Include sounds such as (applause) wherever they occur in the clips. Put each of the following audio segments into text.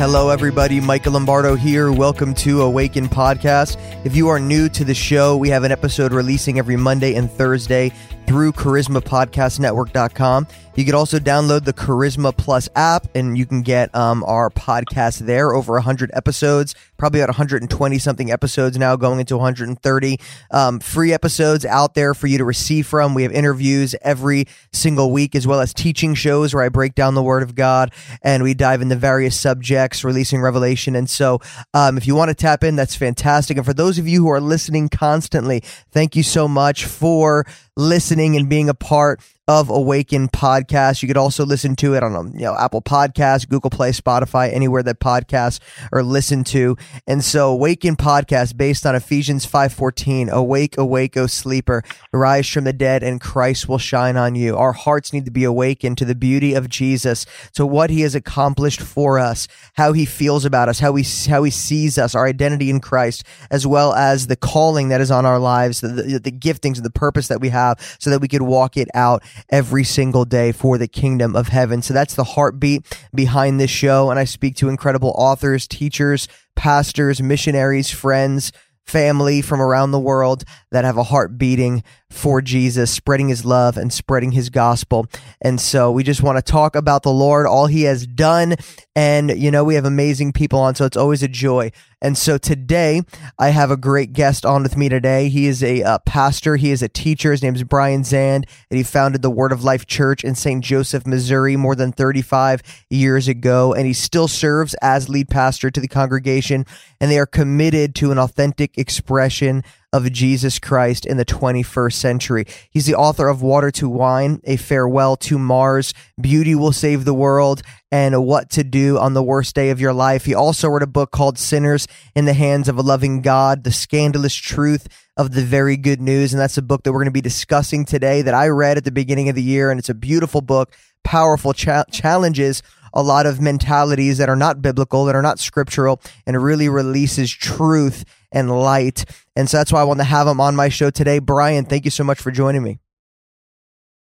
Hello, everybody. Michael Lombardo here. Welcome to Awaken Podcast. If you are new to the show, we have an episode releasing every Monday and Thursday through charismapodcastnetwork.com. You could also download the Charisma Plus app and you can get um, our podcast there. Over 100 episodes, probably about 120 something episodes now, going into 130 um, free episodes out there for you to receive from. We have interviews every single week, as well as teaching shows where I break down the Word of God and we dive into various subjects, releasing revelation. And so, um, if you want to tap in, that's fantastic. And for those of you who are listening constantly, thank you so much for listening and being a part of Awaken podcast. You could also listen to it on um, you know Apple Podcasts, Google Play, Spotify, anywhere that podcasts are listened to. And so Awaken podcast based on Ephesians 5:14, awake, awake, O sleeper, rise from the dead and Christ will shine on you. Our hearts need to be awakened to the beauty of Jesus, to what he has accomplished for us, how he feels about us, how he how he sees us, our identity in Christ, as well as the calling that is on our lives, the, the, the giftings and the purpose that we have so that we could walk it out every single day for the kingdom of heaven. So that's the heartbeat behind this show. And I speak to incredible authors, teachers, pastors, missionaries, friends, family from around the world that have a heart beating for Jesus, spreading his love and spreading his gospel. And so we just want to talk about the Lord, all he has done. And, you know, we have amazing people on, so it's always a joy. And so today I have a great guest on with me today. He is a uh, pastor, he is a teacher. His name is Brian Zahnd, and he founded the Word of Life Church in St. Joseph, Missouri more than 35 years ago. And he still serves as lead pastor to the congregation, and they are committed to an authentic expression of Jesus Christ in the 21st century. He's the author of Water to Wine, A Farewell to Mars, Beauty Will Save the World, and What to Do on the Worst Day of Your Life. He also wrote a book called Sinners in the Hands of a Loving God, The Scandalous Truth of the Very Good News. And that's a book that we're going to be discussing today that I read at the beginning of the year. And it's a beautiful book, powerful cha- challenges a lot of mentalities that are not biblical, that are not scriptural, and really releases truth and light. And so that's why I want to have him on my show today. Brian, thank you so much for joining me.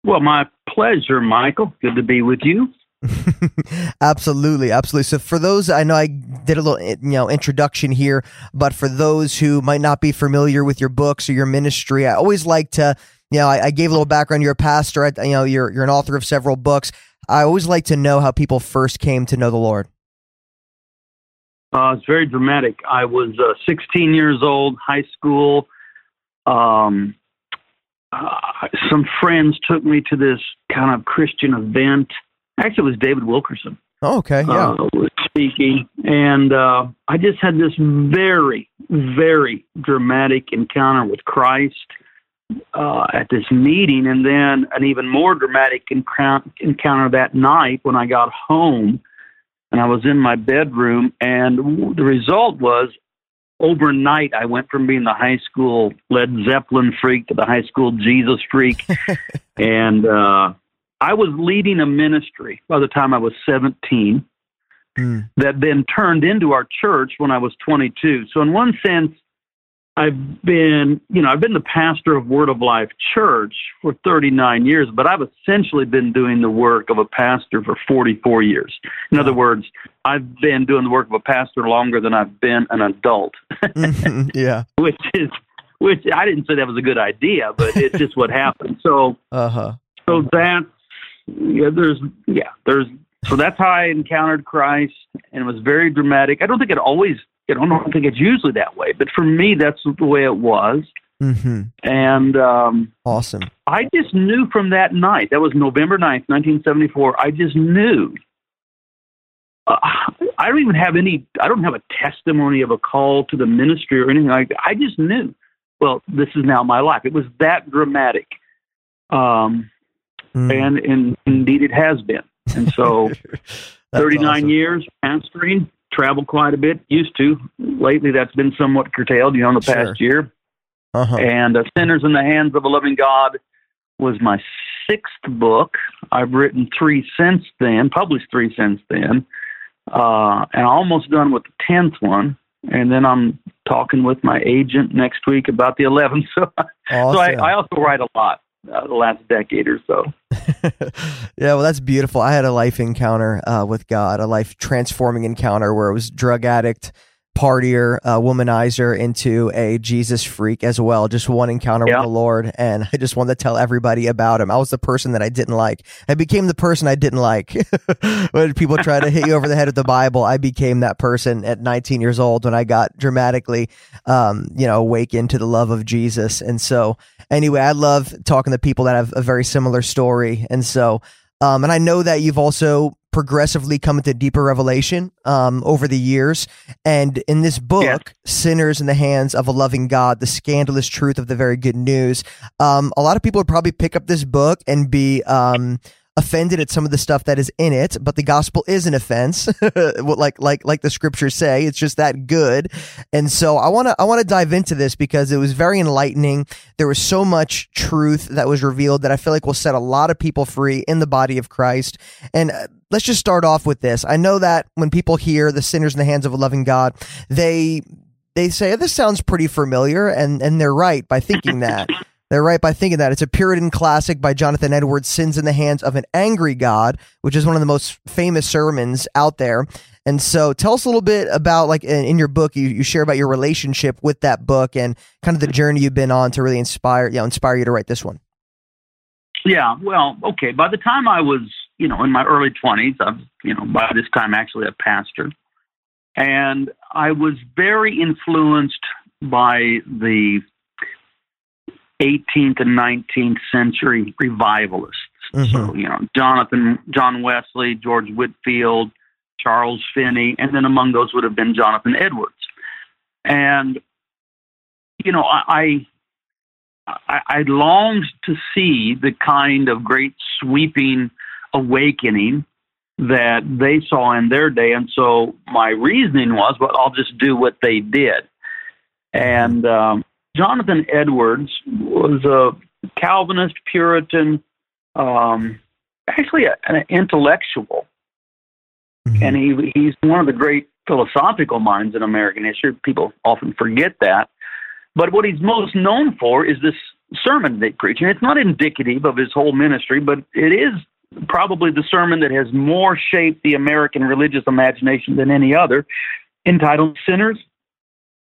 Well, my pleasure, Michael. Good to be with you. (laughs) absolutely, absolutely. So for those, I know I did a little, you know, introduction here, but for those who might not be familiar with your books or your ministry, I always like to, you know, I, I gave a little background. You're a pastor. I, you know, you're you're an author of several books. I always like to know how people first came to know the Lord. Uh, it's very dramatic. I was uh, 16 years old, high school. Um, uh, some friends took me to this kind of Christian event. Actually, it was David Wilkerson. Oh, okay, yeah. Uh, was speaking, and uh, I just had this very, very dramatic encounter with Christ uh, at this meeting, and then an even more dramatic encounter that night when I got home and I was in my bedroom, and the result was overnight I went from being the high school Led Zeppelin freak to the high school Jesus freak, (laughs) and uh, I was leading a ministry by the time I was 17. Mm. That then turned into our church when I was 22. So, in one sense, I've been, you know, I've been the pastor of Word of Life Church for 39 years, but I've essentially been doing the work of a pastor for 44 years. In other words, I've been doing the work of a pastor longer than I've been an adult. mm-hmm. (laughs) Yeah. which is, which I didn't say that was a good idea, but it's just what happened. So, uh-huh. so that's, yeah, there's, yeah, there's, so that's how I encountered Christ, and it was very dramatic. I don't think it always you know, I don't think it's usually that way, but for me, that's the way it was. Mm-hmm. And um, awesome. I just knew from that night, that was November 9th, 1974, I just knew. Uh, I don't even have any, I don't have a testimony of a call to the ministry or anything like that. I just knew, well, this is now my life. It was that dramatic. Um, mm. and, and indeed it has been. And so (laughs) 39 awesome. years pastoring, travel quite a bit. Used to. Lately, that's been somewhat curtailed. You know, in the past sure. year. Uh-huh. And uh, "Sinners in the Hands of a Loving God" was my sixth book. I've written three since then, published three since then, uh, and almost done with the tenth one. And then I'm talking with my agent next week about the eleventh. (laughs) So, awesome. so I, I also write a lot. Uh, the last decade or so. (laughs) yeah, well, that's beautiful. I had a life encounter uh, with God, a life transforming encounter where it was drug addict partier, uh, womanizer into a Jesus freak as well. Just one encounter with the Lord, and I just wanted to tell everybody about him. I was the person that I didn't like. I became the person I didn't like. (laughs) when people try to hit you over the head with the Bible, I became that person at 19 years old when I got dramatically, um, you know, awakened to the love of Jesus. And so, anyway, I love talking to people that have a very similar story, and so. Um, and I know that you've also progressively come into deeper revelation um, over the years. And in this book, yeah. Sinners in the Hands of a Loving God, the scandalous truth of the very good news, um, a lot of people would probably pick up this book and be. Um, offended at some of the stuff that is in it, but the gospel is an offense, (laughs) like like like the scriptures say. It's just that good, and so I want to I want to dive into this because it was very enlightening. There was so much truth that was revealed that I feel like will set a lot of people free in the body of Christ. And uh, let's just start off with this. I know that when people hear the sinners in the hands of a loving God, they they say oh, this sounds pretty familiar, and and they're right by thinking that. (laughs) They're right by thinking that. It's a Puritan classic by Jonathan Edwards, Sins in the Hands of an Angry God, which is one of the most famous sermons out there. And so tell us a little bit about, like, in, in your book, you, you share about your relationship with that book and kind of the journey you've been on to really inspire, you know, inspire you to write this one. Yeah, well, okay. By the time I was, you know, in my early 20s, I've, you know, by this time actually a pastor. And I was very influenced by the 18th and 19th century revivalists. Mm-hmm. So, you know, Jonathan, John Wesley, George Whitefield, Charles Finney, and then among those would have been Jonathan Edwards. And, you know, I, I, I longed to see the kind of great sweeping awakening that they saw in their day. And so my reasoning was, well, I'll just do what they did. And um, Jonathan Edwards was a Calvinist, Puritan, um, actually a, an intellectual, mm-hmm. and he he's one of the great philosophical minds in American history. People often forget that, but what he's most known for is this sermon that he preached, and it's not indicative of his whole ministry, but it is probably the sermon that has more shaped the American religious imagination than any other, entitled "Sinners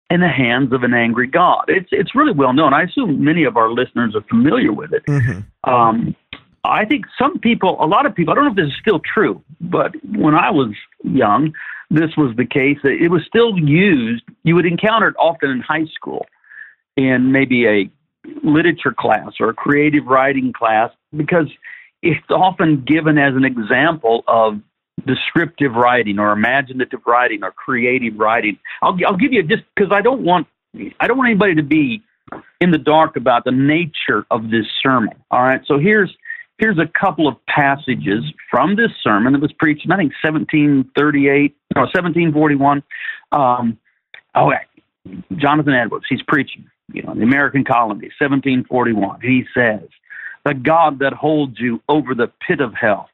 in the hands of an angry God. It's it's really well known. I assume many of our listeners are familiar with it. Mm-hmm. Um, I think some people, a lot of people, I don't know if this is still true, but when I was young, this was the case. It was still used. You would encounter it often in high school, in maybe a literature class or a creative writing class, because it's often given as an example of descriptive writing or imaginative writing or creative writing. I'll, I'll give you just because I don't want I don't want anybody to be in the dark about the nature of this sermon. All right, so here's here's a couple of passages from this sermon that was preached in I think 1738 or 1741. Um, oh, Jonathan Edwards, he's preaching, you know, the American colony, 1741. He says, "The God that holds you over the pit of hell."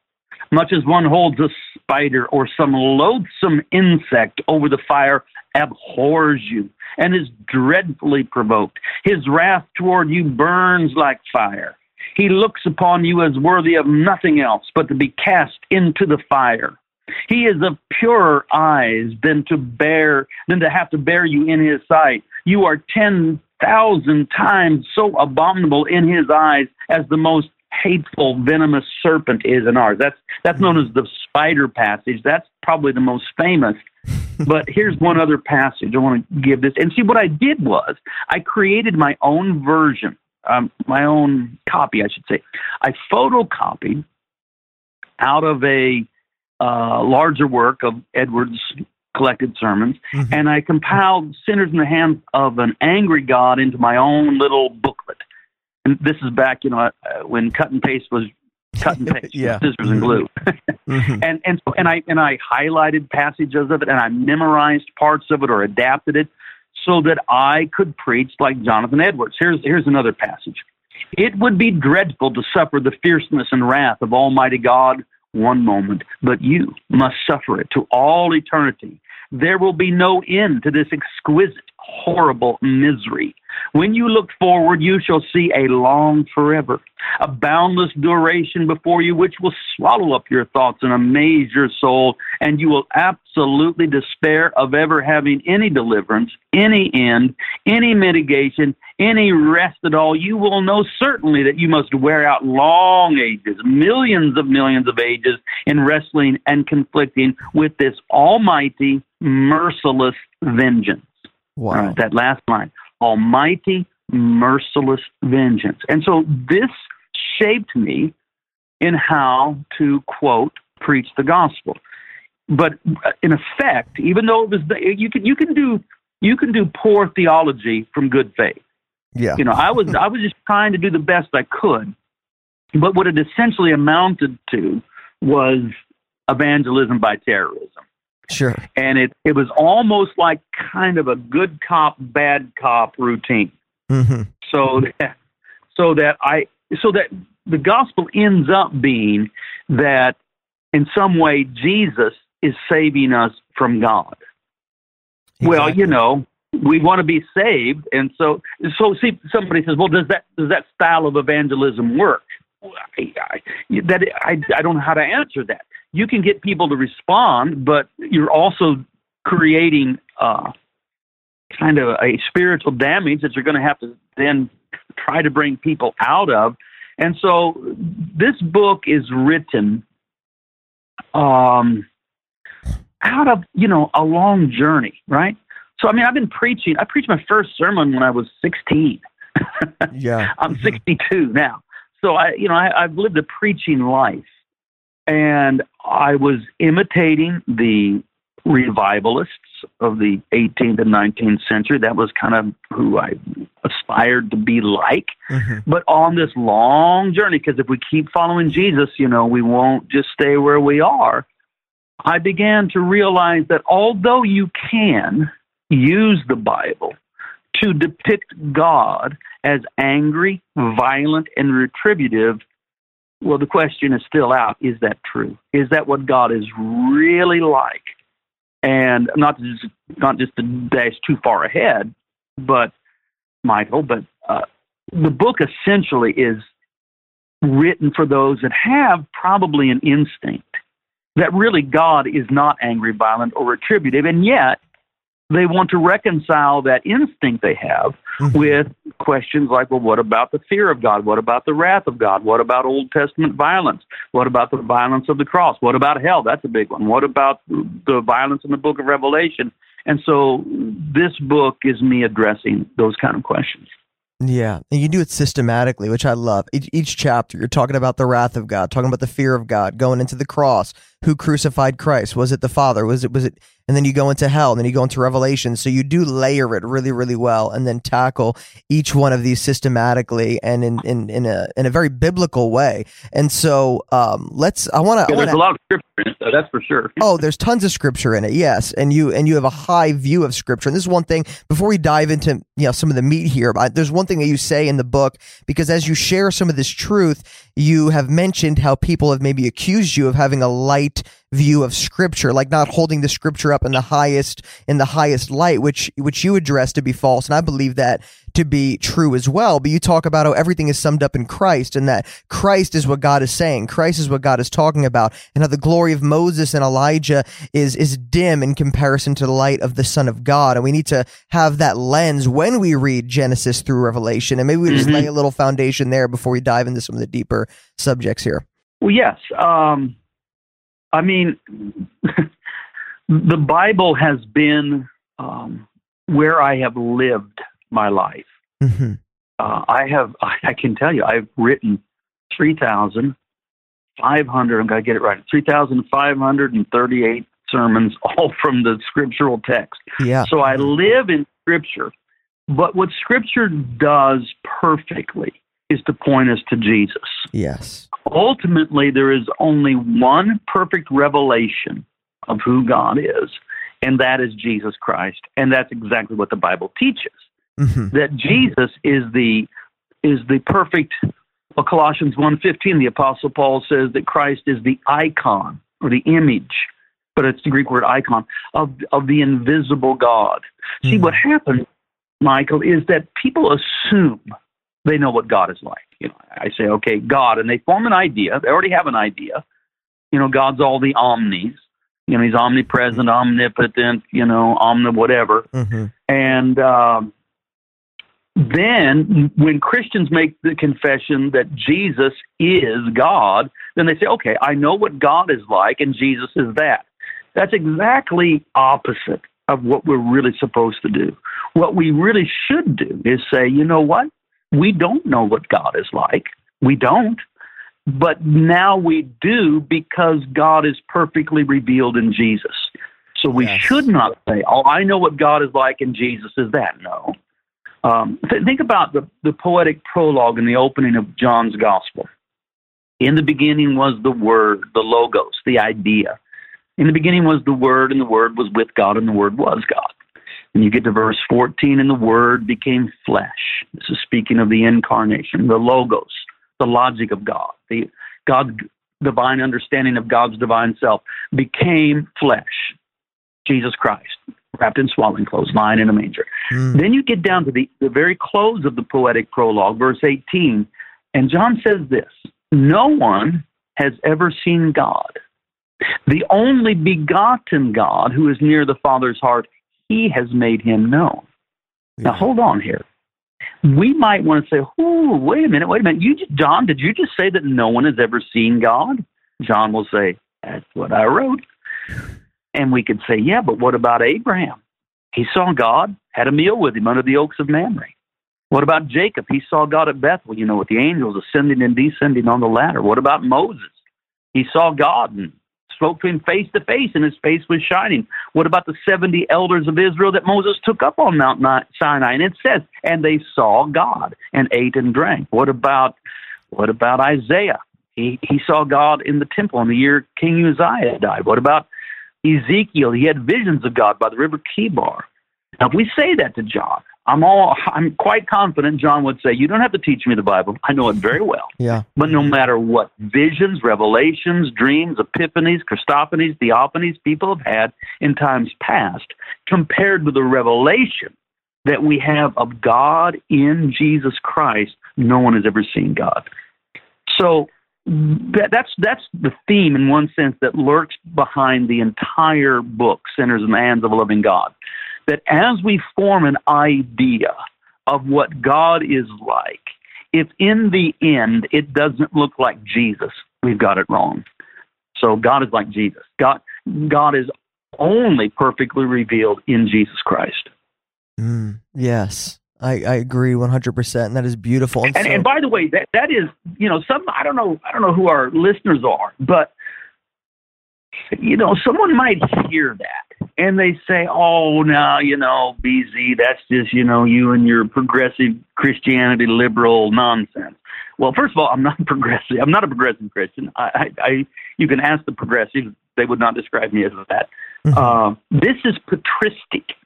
much as one holds a spider or some loathsome insect over the fire, abhors you and is dreadfully provoked. His wrath toward you burns like fire. He looks upon you as worthy of nothing else but to be cast into the fire. He is of purer eyes than to bear than to have to bear you in his sight. You are ten thousand times so abominable in his eyes as the most hateful, venomous serpent is in ours. That's that's known as the spider passage. That's probably the most famous. (laughs) but here's one other passage I want to give this. And see, what I did was I created my own version, um, my own copy, I should say. I photocopied out of a uh, larger work of Edwards' collected sermons, mm-hmm. and I compiled Sinners in the Hands of an Angry God into my own little booklet and this is back, you know, uh, when cut and paste was cut and (laughs) paste, yeah. scissors and glue. mm-hmm. (laughs) And and so, and I and I highlighted passages of it, and I memorized parts of it or adapted it so that I could preach like Jonathan Edwards. Here's here's another passage. It would be dreadful to suffer the fierceness and wrath of Almighty God one moment, but you must suffer it to all eternity. There will be no end to this exquisite, horrible misery. When you look forward, you shall see a long forever, a boundless duration before you, which will swallow up your thoughts and amaze your soul, and you will absolutely despair of ever having any deliverance, any end, any mitigation, any rest at all. You will know certainly that you must wear out long ages, millions of millions of ages, in wrestling and conflicting with this almighty, merciless vengeance. Wow. Right, that last line almighty, merciless vengeance. And so this shaped me in how to quote, preach the gospel. But uh, in effect, even though it was, you can, you can do, you can do poor theology from good faith. Yeah. You know, I was, I was just trying to do the best I could. But what it essentially amounted to was evangelism by terrorism. Sure. And it, it was almost like kind of a good cop, bad cop routine. Mm-hmm. So that, so that I so that the gospel ends up being that in some way Jesus is saving us from God. Well, you know, we want to be saved, and so so see somebody says, well, does that does that style of evangelism work? I, I, that I I don't know how to answer that. You can get people to respond, but you're also creating uh, kind of a spiritual damage that you're going to have to then try to bring people out of. And so this book is written um, out of, you know, a long journey, right? So, I mean, I've been preaching. I preached my first sermon when I was 16. (laughs) Yeah. I'm 62 now. So I, you know, I, I've lived a preaching life, and I was imitating the revivalists of the 18th and 19th century. That was kind of who I aspired to be like. Mhm. But on this long journey, because if we keep following Jesus, you know, we won't just stay where we are. I began to realize that although you can use the Bible to depict God as angry, violent, and retributive, well, the question is still out is that true? Is that what God is really like? And not just, not just to dash too far ahead, but Michael, but uh, the book essentially is written for those that have probably an instinct that really God is not angry, violent, or retributive, and yet they want to reconcile that instinct they have Mhm. with questions like, well, what about the fear of God? What about the wrath of God? What about Old Testament violence? What about the violence of the cross? What about hell? That's a big one. What about the violence in the book of Revelation? And so this book is me addressing those kind of questions. Yeah, and you do it systematically, which I love. Each, each chapter, you're talking about the wrath of God, talking about the fear of God, going into the cross. Who crucified Christ? Was it the Father? Was it was it? And then you go into hell, and then you go into Revelation. So you do layer it really, really well, and then tackle each one of these systematically and in in, in a in a very biblical way. And so um, let's. I want to. Yeah, there's a lot of scripture in it, though, that's for sure. Oh, there's tons of scripture in it. Yes, and you and you have a high view of scripture. And this is one thing. Before we dive into you know some of the meat here, I, there's one thing that you say in the book because as you share some of this truth, you have mentioned how people have maybe accused you of having a light view of scripture, like not holding the scripture up in the highest in the highest light, which which you address to be false, and I believe that to be true as well. But you talk about how everything is summed up in Christ, and that Christ is what God is saying, Christ is what God is talking about, and how the glory of Moses and Elijah is is dim in comparison to the light of the Son of God, and we need to have that lens when we read Genesis through Revelation, and maybe we just Mhm. lay a little foundation there before we dive into some of the deeper subjects here. Well, yes. Um, I mean, (laughs) the Bible has been um, where I have lived my life. hmm Uh, I have, (laughs) I can tell you, I've written 3,500, I'm going to get it right, 3,538 sermons, (laughs) all from the scriptural text. Yeah. So I live in Scripture. But what Scripture does perfectly is to point us to Jesus. Yes. Ultimately, there is only one perfect revelation of who God is, and that is Jesus Christ. And that's exactly what the Bible teaches hmm that Jesus is the is the perfect well, Colossians 1:15 the apostle Paul says that Christ is the icon or the image but it's the Greek word icon of of the invisible God. See Mhm. what happens Michael, is that people assume they know what God is like. You know, I say, okay, God, and they form an idea. They already have an idea. You know, God's all the omnis. You know, he's omnipresent, omnipotent, you know, omni whatever. Mm-hmm. And um, then when Christians make the confession that Jesus is God, then they say, okay, I know what God is like, and Jesus is that. That's exactly opposite of what we're really supposed to do. What we really should do is say, you know what? We don't know what God is like. We don't. But now we do because God is perfectly revealed in Jesus. So we yes. should not say, oh, I know what God is like and Jesus is that. No. Um, th- think about the, the poetic prologue in the opening of John's Gospel. In the beginning was the Word, the Logos, the idea. In the beginning was the Word, and the Word was with God, and the Word was God. And you get to verse 14, and the Word became flesh. This is speaking of the incarnation, the Logos, the logic of God, the God's divine understanding of God's divine self became flesh. Jesus Christ, wrapped in swaddling clothes, lying in a manger. Mm. Then you get down to the, the very close of the poetic prologue, verse 18, and John says this No one has ever seen God. The only begotten God who is near the Father's heart, he has made him known. Yeah. Now, hold on here we might want to say, "Oh, wait a minute, wait a minute. You, John, did you just say that no one has ever seen God?" John will say, "That's what I wrote." And we could say, "Yeah, but what about Abraham? He saw God, had a meal with him under the oaks of Mamre. What about Jacob? He saw God at Bethel, you know, with the angels ascending and descending on the ladder. What about Moses? He saw God and spoke to him face to face, and his face was shining. What about the 70 elders of Israel that Moses took up on Mount Sinai? And it says, and they saw God and ate and drank. What about what about Isaiah? He he saw God in the temple in the year King Uzziah died. What about Ezekiel? He had visions of God by the river Chebar. Now, if we say that to John, I'm all I'm quite confident John would say, You don't have to teach me the Bible. I know it very well. Yeah. But no matter what visions, revelations, dreams, epiphanies, Christophanies, theophanies people have had in times past, compared with the revelation that we have of God in Jesus Christ, no one has ever seen God. So that, that's that's the theme in one sense that lurks behind the entire book, Sinners in the Hands of a Loving God that as we form an idea of what God is like, if in the end it doesn't look like Jesus, we've got it wrong. So God is like Jesus. God, God is only perfectly revealed in Jesus Christ. Mm, yes. I, I agree 100% and that is beautiful and, and, so, and, by the way that that is you know some I don't know I don't know who our listeners are but you know someone might hear that and they say, "Oh, now you know, BZ, that's just you know you and your progressive Christianity liberal nonsense." Well, first of all, I'm not (laughs) progressive. I'm not a progressive Christian. I, I, I you can ask the progressives; they would not describe me as that. Mm-hmm. Uh, this is patristic.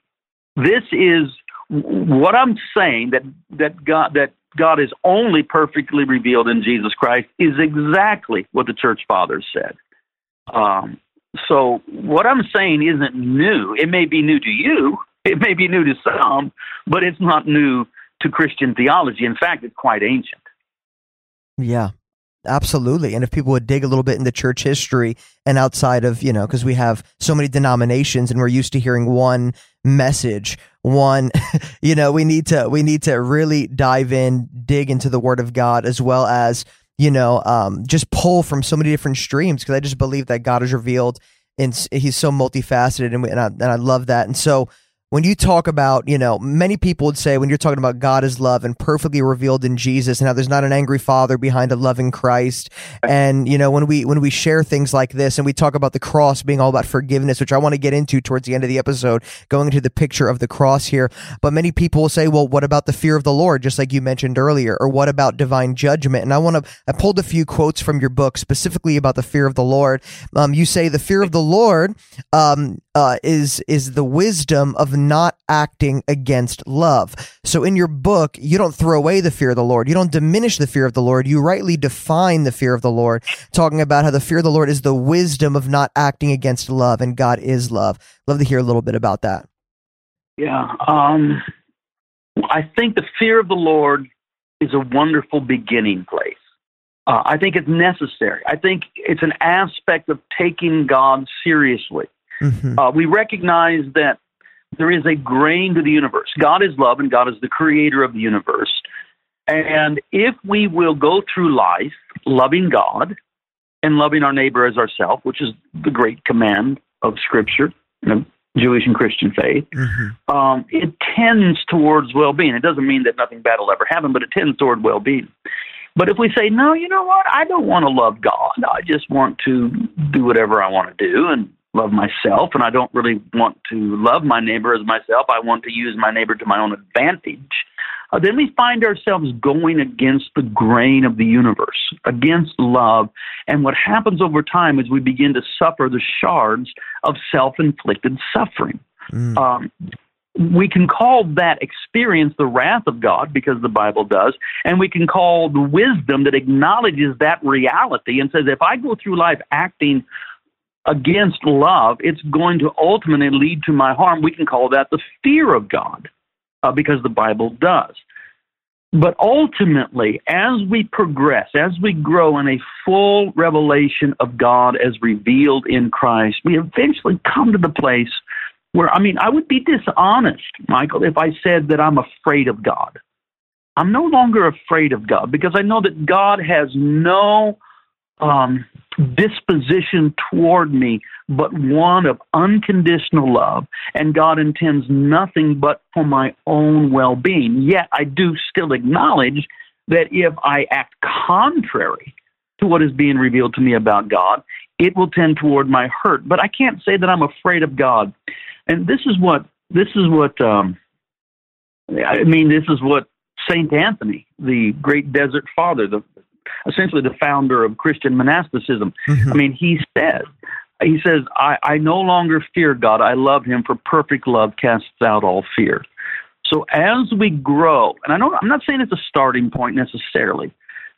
This is what I'm saying that that God that God is only perfectly revealed in Jesus Christ is exactly what the church fathers said. Um, so what I'm saying isn't new. It may be new to you, (laughs) it may be new to some, but it's not new to Christian theology. In fact, it's quite ancient. Yeah. Absolutely. And if people would dig a little bit into church history and outside of, you know, because we have so many denominations and we're used to hearing one message, one, (laughs) you know, we need to, we need to really dive in, dig into the word of God as well as you know, um, just pull from so many different streams because I just believe that God is revealed and He's so multifaceted, and, and, I, and I love that. And so when you talk about, you know, many people would say when you're talking about God is love and perfectly revealed in Jesus and how there's not an angry father behind a loving Christ. And, you know, when we when we share things like this and we talk about the cross being all about forgiveness, which I want to get into towards the end of the episode, going into the picture of the cross here. But many people will say, well, what about the fear of the Lord, just like you mentioned earlier, or what about divine judgment? And I want to I pulled a few quotes from your book specifically about the fear of the Lord. Um, you say the fear of the Lord um, uh, is is the wisdom of not acting against love. So in your book, you don't throw away the fear of the Lord. You don't diminish the fear of the Lord. You rightly define the fear of the Lord, talking about how the fear of the Lord is the wisdom of not acting against love, and God is love. Love to hear a little bit about that. Yeah. Um, I think the fear of the Lord is a wonderful beginning place. Uh, I think it's necessary. I think it's an aspect of taking God seriously. Mm-hmm. Uh, we recognize that there is a grain to the universe. God is love, and God is the creator of the universe. And if we will go through life loving God and loving our neighbor as ourselves, which is the great command of Scripture, you know, Jewish and Christian faith, mm-hmm. um, it tends towards well being. It doesn't mean that nothing bad will ever happen, but it tends toward well being. But if we say, no, you know what? I don't want to love God. I just want to do whatever I want to do and love myself. And I don't really want to love my neighbor as myself. I want to use my neighbor to my own advantage. Uh, then we find ourselves going against the grain of the universe, against love. And what happens over time is we begin to suffer the shards of self inflicted suffering. Mm. Um, we can call that experience the wrath of God because the Bible does, and we can call the wisdom that acknowledges that reality and says, if I go through life acting against love, it's going to ultimately lead to my harm. We can call that the fear of God uh, because the Bible does. But ultimately, as we progress, as we grow in a full revelation of God as revealed in Christ, we eventually come to the place where, I mean, I would be dishonest, Michael, if I said that I'm afraid of God. I'm no longer afraid of God because I know that God has no um, disposition toward me but one of unconditional love, and God intends nothing but for my own well being. Yet I do still acknowledge that if I act contrary to what is being revealed to me about God, it will tend toward my hurt. But I can't say that I'm afraid of God and this is what this is what um, I mean. This is what Saint Anthony, the great desert father, the essentially the founder of Christian monasticism. Mm-hmm. I mean, he said, he says, I, I no longer fear God. I love him for perfect love casts out all fear. So as we grow, and I know I'm not saying it's a starting point necessarily,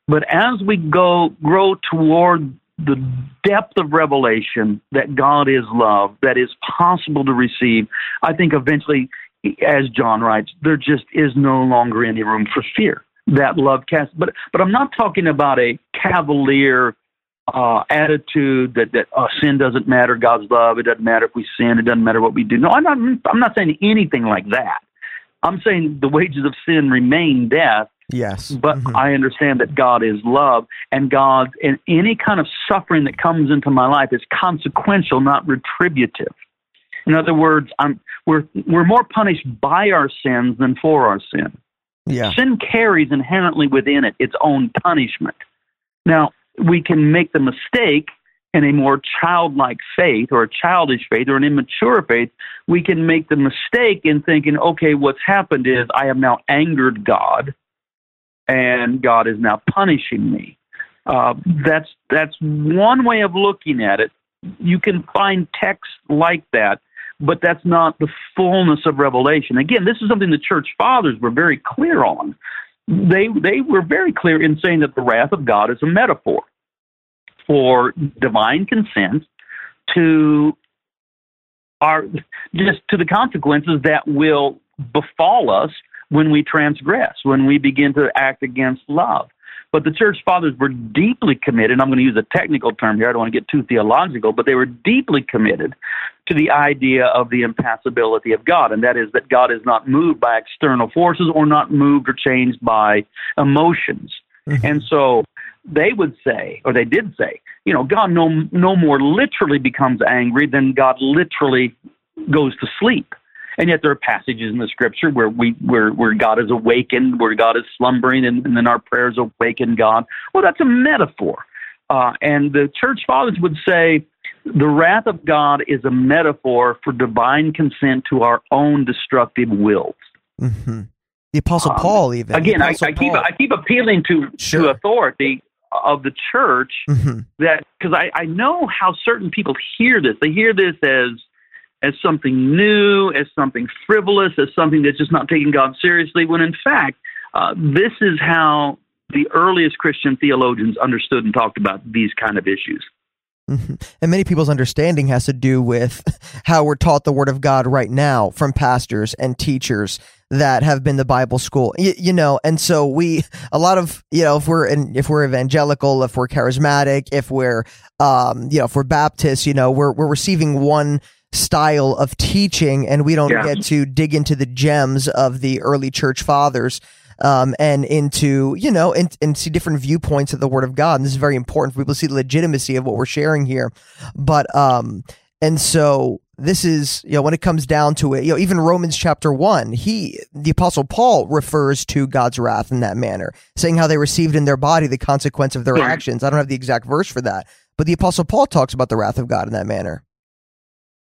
but as we go grow toward the depth of revelation that God is love that is possible to receive, I think eventually, as John writes, there just is no longer any room for fear. That love casts, but but I'm not talking about a cavalier uh, attitude that that uh, sin doesn't matter, God's love. It doesn't matter if we sin. It doesn't matter what we do. No, I'm not. I'm not saying anything like that. I'm saying the wages of sin remain death, Yes. But mm-hmm. I understand that God is love and God and any kind of suffering that comes into my life is consequential, not retributive. In other words, I'm we're we're more punished by our sins than for our sin. Yeah. Sin carries inherently within it its own punishment. Now, we can make the mistake in a more childlike faith or a childish faith or an immature faith, we can make the mistake in thinking, okay, what's happened is I have now angered God and God is now punishing me. Uh, that's that's one way of looking at it. You can find texts like that, but that's not the fullness of revelation. Again, this is something the church fathers were very clear on. They they were very clear in saying that the wrath of God is a metaphor for divine consent to our just to the consequences that will befall us when we transgress, when we begin to act against love. But the church fathers were deeply committed. I'm going to use a technical term here. I don't want to get too theological, but they were deeply committed to the idea of the impassibility of God, and that is that God is not moved by external forces or not moved or changed by emotions. Mm-hmm. And so they would say, or they did say, you know, God no no more literally becomes angry than God literally goes to sleep. And yet there are passages in the scripture where we where where God is awakened, where God is slumbering, and, and then our prayers awaken God. Well, that's a metaphor. Uh, and the church fathers would say the wrath of God is a metaphor for divine consent to our own destructive wills. Mm-hmm. The Apostle um, Paul, even again, I, I, keep I keep appealing to sure. to authority of the church mm-hmm. that because I, I know how certain people hear this. They hear this as as something new, as something frivolous, as something that's just not taking God seriously, when in fact, uh, this is how the earliest Christian theologians understood and talked about these kind of issues. Mm-hmm. And many people's understanding has to do with (laughs) how we're taught the Word of God right now from pastors and teachers that have been the Bible school, you, you know. And so we, a lot of, you know, if we're in, if we're evangelical, if we're charismatic, if we're, um, you know, if we're Baptist, you know, we're we're receiving one style of teaching, and we don't yeah. get to dig into the gems of the early church fathers um, and into you know and, and see different viewpoints of the Word of God. And this is very important for people to see the legitimacy of what we're sharing here. But um, and so this is you know when it comes down to it, you know even Romans chapter one, he the apostle Paul refers to God's wrath in that manner, saying how they received in their body the consequence of their actions. I don't have the exact verse for that, but the apostle Paul talks about the wrath of God in that manner.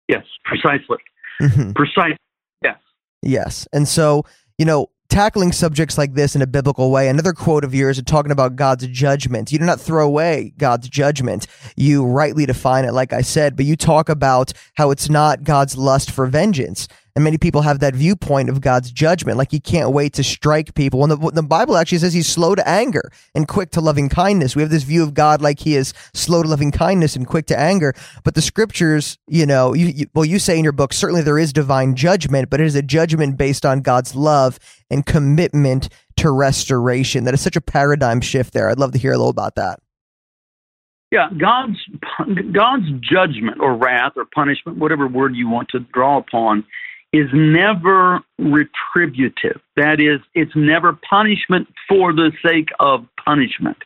Yes, precisely. Mm-hmm. Precisely. Yes. Yes, and so you know tackling subjects like this in a biblical way. Another quote of yours is talking about God's judgment. You do not throw away God's judgment. You rightly define it, like I said, but you talk about how it's not God's lust for vengeance. And many people have that viewpoint of God's judgment, like he can't wait to strike people. And the, the Bible actually says he's slow to anger and quick to loving kindness. We have this view of God like he is slow to loving kindness and quick to anger. But the scriptures, you know, you, you, well, you say in your book, certainly there is divine judgment, but it is a judgment based on God's love and commitment to restoration. That is such a paradigm shift there. I'd love to hear a little about that. Yeah, God's God's judgment or wrath or punishment, whatever word you want to draw upon, is never retributive. That is, it's never punishment for the sake of punishment.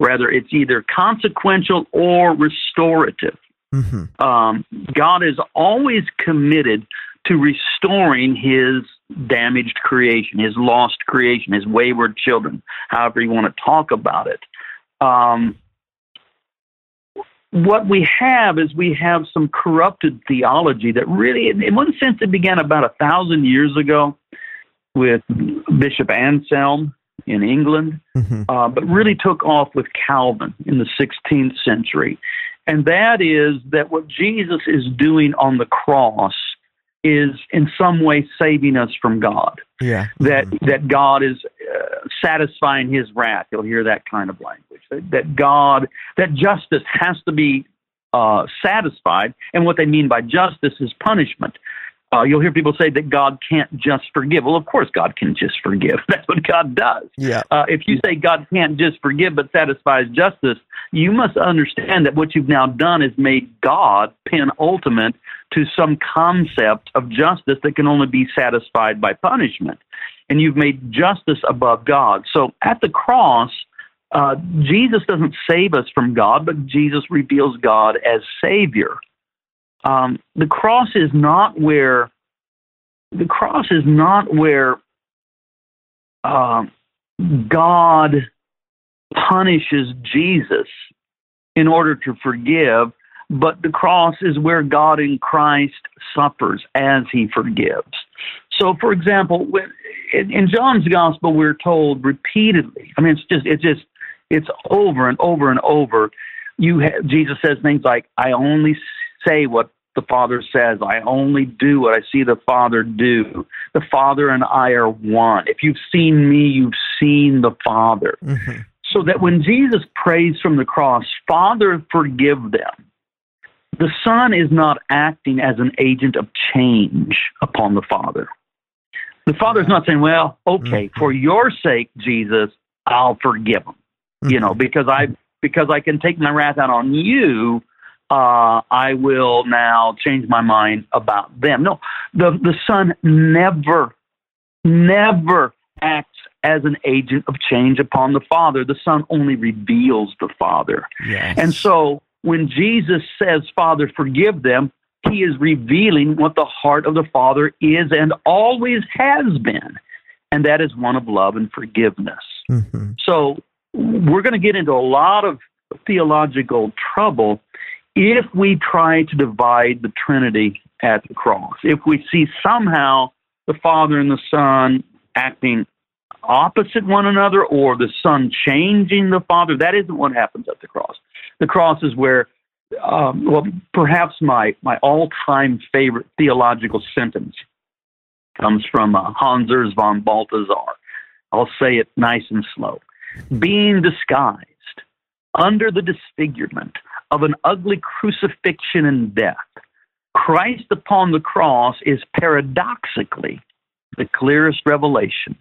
Rather, it's either consequential or restorative. Mm-hmm. Um, God is always committed to restoring his damaged creation, his lost creation, his wayward children, however you want to talk about it. Um, what we have is we have some corrupted theology that really, in one sense, it began about a thousand years ago with Bishop Anselm in England, mm-hmm. uh, but really took off with Calvin in the 16th century. And that is that what Jesus is doing on the cross is in some way saving us from God. Yeah. That mm-hmm. that God is satisfying His wrath. You'll hear that kind of language. That, that God that justice has to be uh, satisfied, and what they mean by justice is punishment. Uh, you'll hear people say that God can't just forgive. Well, of course, God can just forgive. (laughs) That's what God does. Yeah. Uh, if you say God can't just forgive but satisfies justice, you must understand that what you've now done is made God penultimate to some concept of justice that can only be satisfied by punishment. And you've made justice above God. So at the cross, uh, Jesus doesn't save us from God, but Jesus reveals God as Savior. Um, the cross is not where the cross is not where uh, God punishes Jesus in order to forgive, but the cross is where God in Christ suffers as he forgives. So, for example, in, in John's gospel, we're told repeatedly. I mean, it's just, it's just, it's over and over and over. You, have, Jesus says things like, "I only say what the Father says. I only do what I see the Father do. The Father and I are one. If you've seen me, you've seen the Father. Mm-hmm. So that when Jesus prays from the cross, Father, forgive them, the Son is not acting as an agent of change upon the Father. The Father is not saying, well, okay, mm-hmm. for your sake, Jesus, I'll forgive them. Mm-hmm. You know, mm-hmm. because I because I can take my wrath out on you, uh, I will now change my mind about them. No, the, the Son never, never acts as an agent of change upon the Father. The Son only reveals the Father. Yes. And so when Jesus says, Father, forgive them, he is revealing what the heart of the Father is and always has been. And that is one of love and forgiveness. Mm-hmm. So we're going to get into a lot of theological trouble if we try to divide the Trinity at the cross, if we see somehow the Father and the Son acting opposite one another or the Son changing the Father, that isn't what happens at the cross. The cross is where, um, well, perhaps my, my all time favorite theological sentence comes from uh, Hans Urs von Balthasar. I'll say it nice and slow. Being disguised under the disfigurement of an ugly crucifixion and death. Christ upon the cross is paradoxically the clearest revelation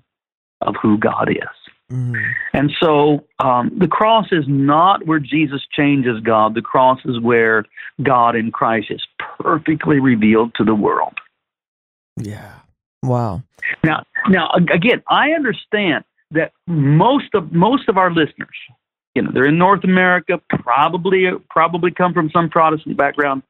of who God is. Mm-hmm. And so um, the cross is not where Jesus changes God. The cross is where God in Christ is perfectly revealed to the world. Yeah. Wow. Now, now again, I understand that most of most of our listeners, you know, they're in North America, probably probably come from some Protestant background.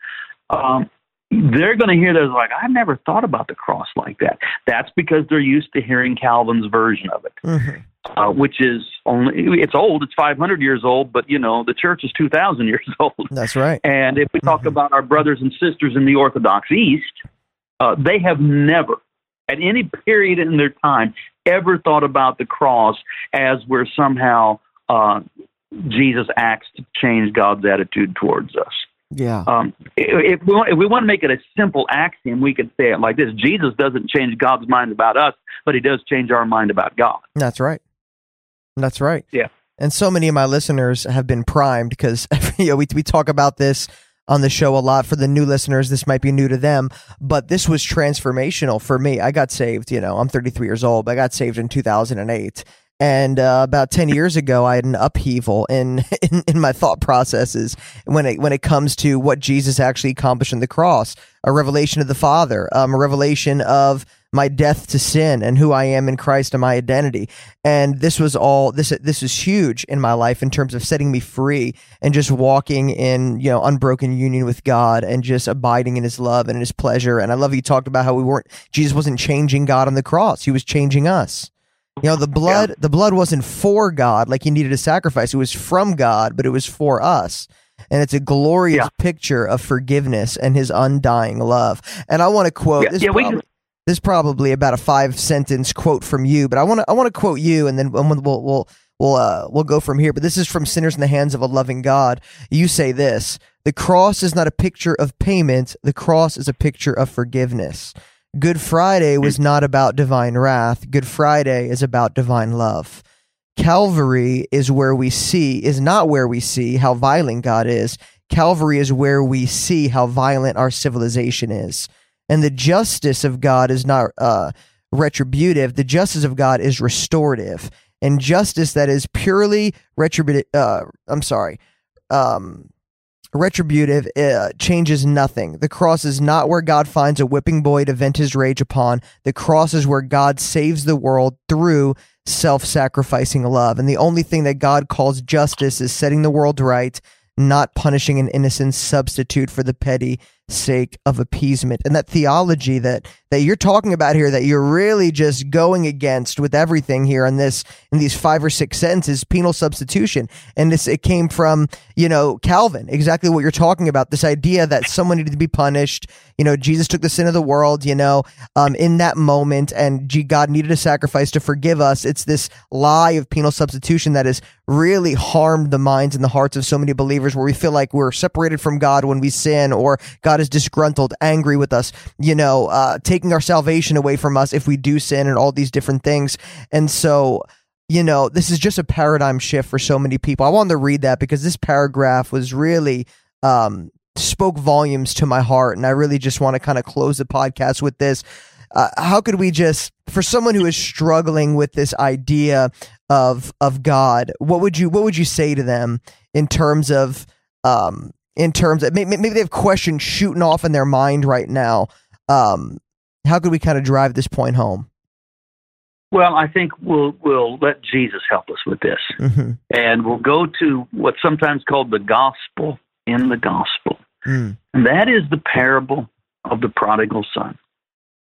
Um, they're going to hear this like, I've never thought about the cross like that. That's because they're used to hearing Calvin's version of it, mm-hmm. Uh, which is only, it's old, it's 500 years old, but you know, the church is 2,000 (laughs) years old. That's right. And if we talk mm-hmm. about our brothers and sisters in the Orthodox East, uh, they have never, at any period in their time, ever thought about the cross as where somehow uh, Jesus acts to change God's attitude towards us. Yeah. Um, if, we want, if we want to make it a simple axiom, we could say it like this: Jesus doesn't change God's mind about us, but He does change our mind about God. That's right. That's right. Yeah. And so many of my listeners have been primed because (laughs) you know, we we talk about this on the show a lot. For the new listeners, this might be new to them, but this was transformational for me. I got saved. You know, I'm 33 years old. But I got saved in 2008 and uh, about 10 years ago i had an upheaval in, (laughs) in, in my thought processes when it when it comes to what jesus actually accomplished on the cross a revelation of the father um, a revelation of my death to sin and who i am in christ and my identity and this was all this this is huge in my life in terms of setting me free and just walking in you know unbroken union with god and just abiding in his love and in his pleasure and i love you talked about how we weren't jesus wasn't changing god on the cross he was changing us you know, the blood yeah. the blood wasn't for God like he needed a sacrifice. It was from God, but it was for us. And it's a glorious yeah. picture of forgiveness and his undying love. And I want to quote yeah. this, yeah, probably, this is probably about a five sentence quote from you, but I want to I want to quote you and then we'll we'll we'll uh, we'll go from here. But this is from Sinners in the Hands of a Loving God. You say this The cross is not a picture of payment, the cross is a picture of forgiveness. Good Friday was not about divine wrath. Good Friday is about divine love. Calvary is where we see, is not where we see how violent God is. Calvary is where we see how violent our civilization is. And the justice of God is not uh, retributive, the justice of God is restorative. And justice that is purely retributive, uh, I'm sorry, um, retributive uh, changes nothing. The cross is not where God finds a whipping boy to vent his rage upon. The cross is where God saves the world through self sacrificing love. And the only thing that God calls justice is setting the world right, not punishing an innocent substitute for the petty sake of appeasement. And that theology that that you're talking about here that you're really just going against with everything here in this in these five or six sentences penal substitution. And this it came from you know calvin exactly what you're talking about. This idea that someone needed to be punished. You know jesus took the sin of the world you know um, in that moment and god needed a sacrifice to forgive us. It's this lie of penal substitution that has really harmed the minds and the hearts of so many believers where we feel like we're separated from god when we sin or god is disgruntled angry with us you know uh, taking our salvation away from us if we do sin and all these different things. And so, you know, this is just a paradigm shift for so many people. I wanted to read that because this paragraph was really um, spoke volumes to my heart, and I really just want to kind of close the podcast with this. Uh, how could we just, for someone who is struggling with this idea of of God, what would you what would you say to them in terms of um, in terms of maybe, maybe they have questions shooting off in their mind right now um, how could we kind of drive this point home? Well, I think we'll we'll let Jesus help us with this, mm-hmm. and we'll go to what's sometimes called the gospel in the gospel, mm. and that is the parable of the prodigal son.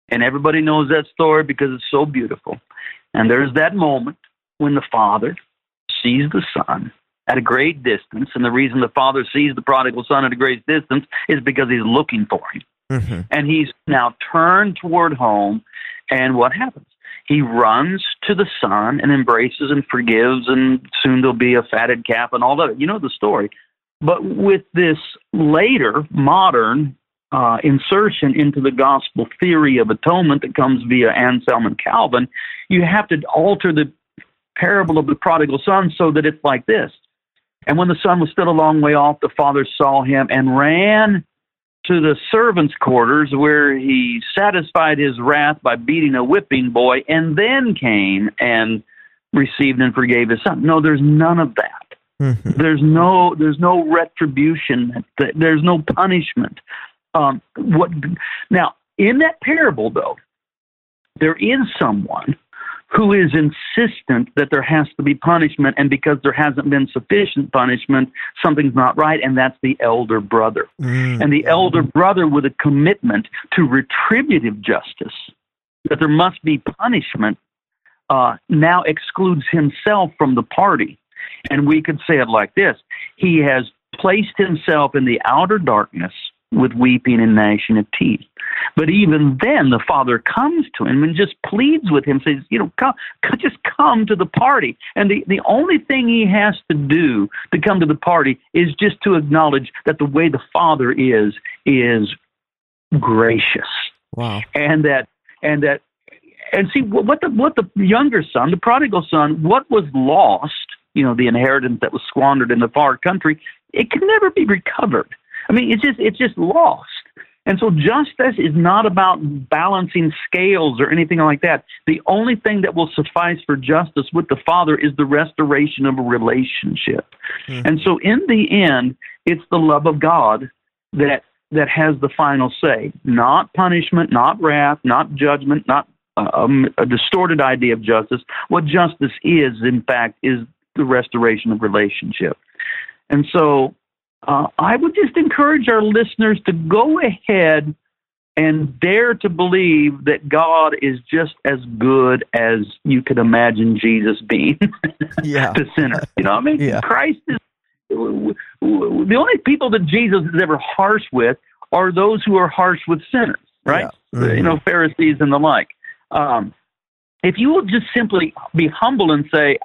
And everybody knows that story because it's so beautiful. And there's that moment when the father sees the son at a great distance, and the reason the father sees the prodigal son at a great distance is because he's looking for him. Mm-hmm. And he's now turned toward home. And what happens? He runs to the son and embraces and forgives, and soon there'll be a fatted calf and all that. You know the story. But with this later modern uh, insertion into the gospel theory of atonement that comes via Anselm and Calvin, you have to alter the parable of the prodigal son so that it's like this And when the son was still a long way off, the father saw him and ran to the servants' quarters where he satisfied his wrath by beating a whipping boy and then came and received and forgave his son. No, there's none of that. Mm-hmm. There's no there's no retribution. There's no punishment. Um, what now in that parable though, there is someone who is insistent that there has to be punishment, and because there hasn't been sufficient punishment, something's not right, and that's the elder brother. Mm. And the elder brother, with a commitment to retributive justice, that there must be punishment, uh, now excludes himself from the party. And we could say it like this He has placed himself in the outer darkness with weeping and gnashing of teeth. But even then, the father comes to him and just pleads with him, says, you know, come, just come to the party. And the, the only thing he has to do to come to the party is just to acknowledge that the way the father is, is gracious. Wow. And that, and that, and see what the, what the younger son, the prodigal son, what was lost, you know, the inheritance that was squandered in the far country, it can never be recovered. I mean, it's just it's just lost. And so justice is not about balancing scales or anything like that. The only thing that will suffice for justice with the Father is the restoration of a relationship. Mm-hmm. And so in the end, it's the love of God that that has the final say, not punishment, not wrath, not judgment, not um, a distorted idea of justice. What justice is, in fact, is the restoration of relationship. And so uh, I would just encourage our listeners to go ahead and dare to believe that God is just as good as you could imagine Jesus being (laughs) yeah. to sinners. You know, what I mean, yeah. Christ is the only people that Jesus is ever harsh with are those who are harsh with sinners, right? Yeah. Mm-hmm. You know, Pharisees and the like. Um, if you will just simply be humble and say,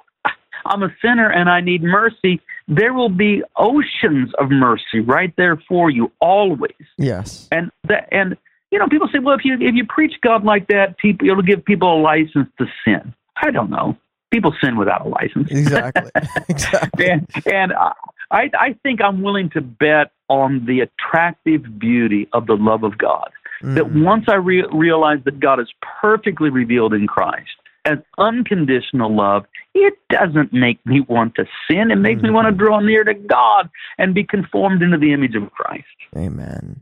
I'm a sinner and I need mercy, there will be oceans of mercy right there for you always. Yes. And that and you know, people say, well, if you if you preach God like that, people it'll give people a license to sin. I don't know. People sin without a license. Exactly. (laughs) exactly. and and I I think I'm willing to bet on the attractive beauty of the love of God. Mm. That once I re- realize that God is perfectly revealed in Christ, as unconditional love, it doesn't make me want to sin. It makes mm-hmm. me want to draw near to God and be conformed into the image of Christ. Amen.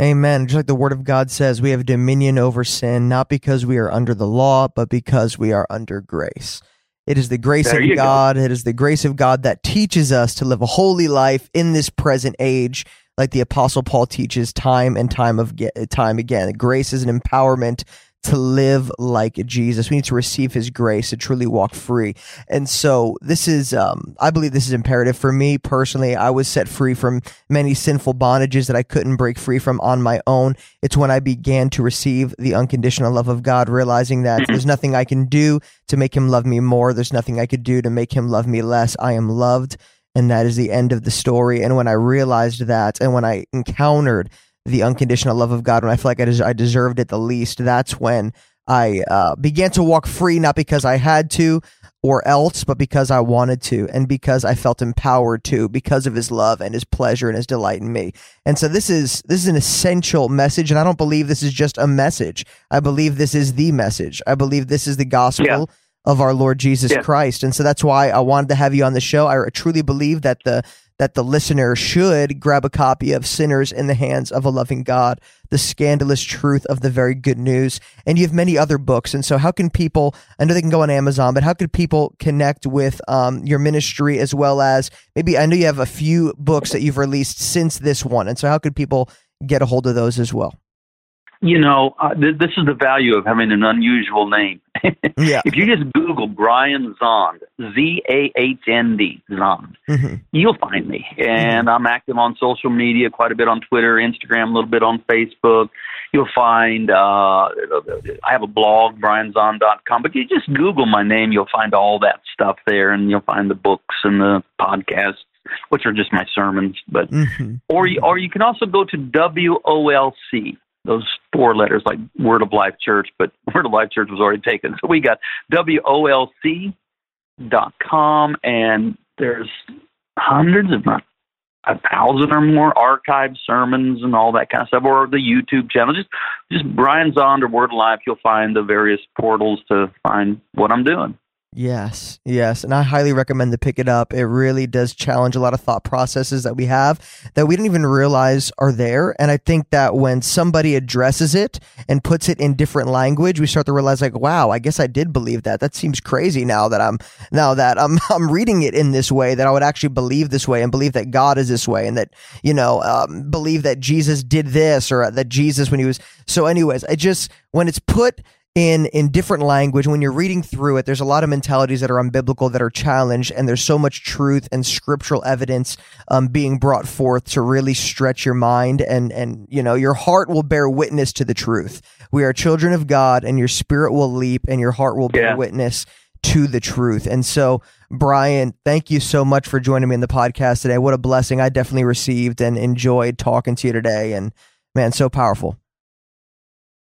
Amen. Just like the word of God says, we have dominion over sin, not because we are under the law, but because we are under grace. It is the grace there of God. Go. It is the grace of God that teaches us to live a holy life in this present age, like the apostle Paul teaches time and time of time again. Grace is an empowerment to live like Jesus. We need to receive his grace to truly walk free. And so this is, um, I believe this is imperative for me personally. I was set free from many sinful bondages that I couldn't break free from on my own. It's when I began to receive the unconditional love of God, realizing that there's nothing I can do to make him love me more. There's nothing I could do to make him love me less. I am loved. And that is the end of the story. And when I realized that, and when I encountered the unconditional love of God when I feel like I, des- I deserved it the least. That's when I uh, began to walk free, not because I had to or else, but because I wanted to and because I felt empowered to because of his love and his pleasure and his delight in me. And so this is this is an essential message and I don't believe this is just a message. I believe this is the message. I believe this is the gospel yeah. of our Lord Jesus yeah. Christ. And so that's why I wanted to have you on the show. I truly believe that the that the listener should grab a copy of Sinners in the Hands of a Loving God, The Scandalous Truth of the Very Good News. And you have many other books. And so, how can people, I know they can go on Amazon, but how could people connect with um, your ministry as well as maybe, I know you have a few books that you've released since this one. And so, how could people get a hold of those as well? You know, uh, th- this is the value of having an unusual name. (laughs) yeah. If you just Google Brian Zahnd, Z A H N D, Zahnd, mm-hmm. you'll find me. And mm-hmm. I'm active on social media, quite a bit on Twitter, Instagram, a little bit on Facebook. You'll find, uh, I have a blog, brianzahnd.com, but you just Google my name, you'll find all that stuff there, and you'll find the books and the podcasts which are just my sermons. But mm-hmm. or you, or you can also go to WOLC, those four letters like Word of Life Church, but (laughs) Word of Life Church was already taken. So we got WOLC dot com and there's hundreds, if not a thousand or more archived sermons and all that kind of stuff, or the YouTube channel. Just just Brian Zahnd Word of Life. You'll find the various portals to find what I'm doing. Yes, yes. And I highly recommend to pick it up. It really does challenge a lot of thought processes that we have that we didn't even realize are there. And I think that when somebody addresses it and puts it in different language, we start to realize like, wow, I guess I did believe that. That seems crazy now that I'm now that I'm (laughs) I'm reading it in this way that I would actually believe this way and believe that God is this way and that, you know, um, believe that Jesus did this or that Jesus when he was so anyways, I just when it's put in in different language when you're reading through it there's a lot of mentalities that are unbiblical that are challenged and there's so much truth and scriptural evidence um, being brought forth to really stretch your mind and and you know your heart will bear witness to the truth. We are children of god and your spirit will leap and your heart will bear Yeah. witness to the truth. And so brian thank you so much for joining me in the podcast today. What a blessing i definitely received and enjoyed talking to you today and man so powerful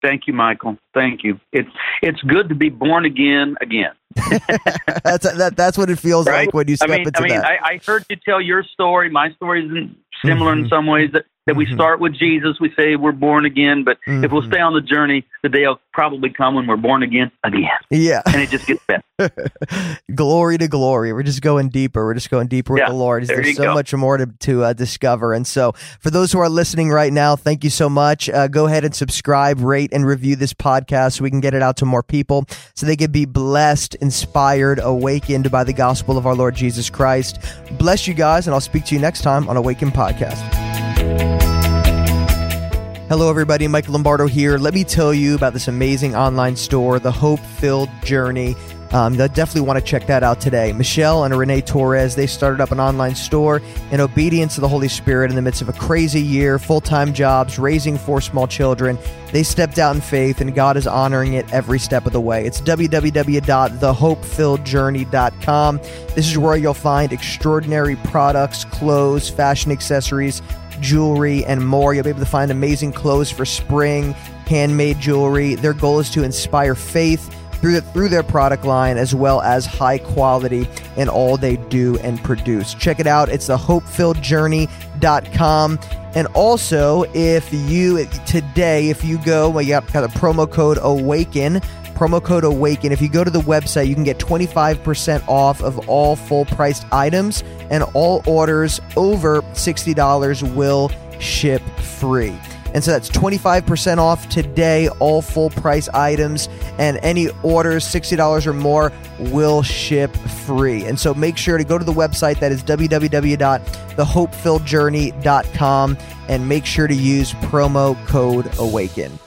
Thank you, Michael. Thank you. It's it's good to be born again again. (laughs) (laughs) that's that, that's what it feels Right? like when you I step mean, into I mean, that. I, I heard you tell your story. My story is similar Mhm. in some ways. That that we Mhm. start with Jesus, we say we're born again, but if we'll Mhm. stay on the journey, the day will probably come when we're born again again, yeah, and it just gets better. (laughs) glory to glory. We're just going deeper. We're just going deeper with Yeah, the Lord. there There's so go. much more to, to uh, discover. And so, for those who are listening right now, thank you so much. Uh, go ahead and subscribe, rate, and review this podcast so we can get it out to more people so they can be blessed, inspired, awakened by the gospel of our Lord Jesus Christ. Bless you guys, and I'll speak to you next time on Awaken Podcast. Hello, everybody. Mike Lombardo here. Let me tell you about this amazing online store, The Hope Filled Journey. Um, you definitely want to check that out today. Michelle and Renee Torres, they started up an online store in obedience to the Holy Spirit in the midst of a crazy year, full time jobs, raising four small children. They stepped out in faith, and God is honoring it every step of the way. It's www.thehopefilledjourney.com. This is where you'll find extraordinary products, clothes, fashion accessories, jewelry, and more. You'll be able to find amazing clothes for spring, handmade jewelry. Their goal is to inspire faith through, the, through their product line as well as high quality in all they do and produce. Check it out. It's the hopefilledjourney.com. And also, if you today, if you go, well, you got, got a promo code AWAKEN promo code awaken if you go to the website you can get 25% off of all full priced items and all orders over $60 will ship free. And so that's 25% off today all full price items and any orders $60 or more will ship free. And so make sure to go to the website that is www.thehopefilledjourney.com and make sure to use promo code awaken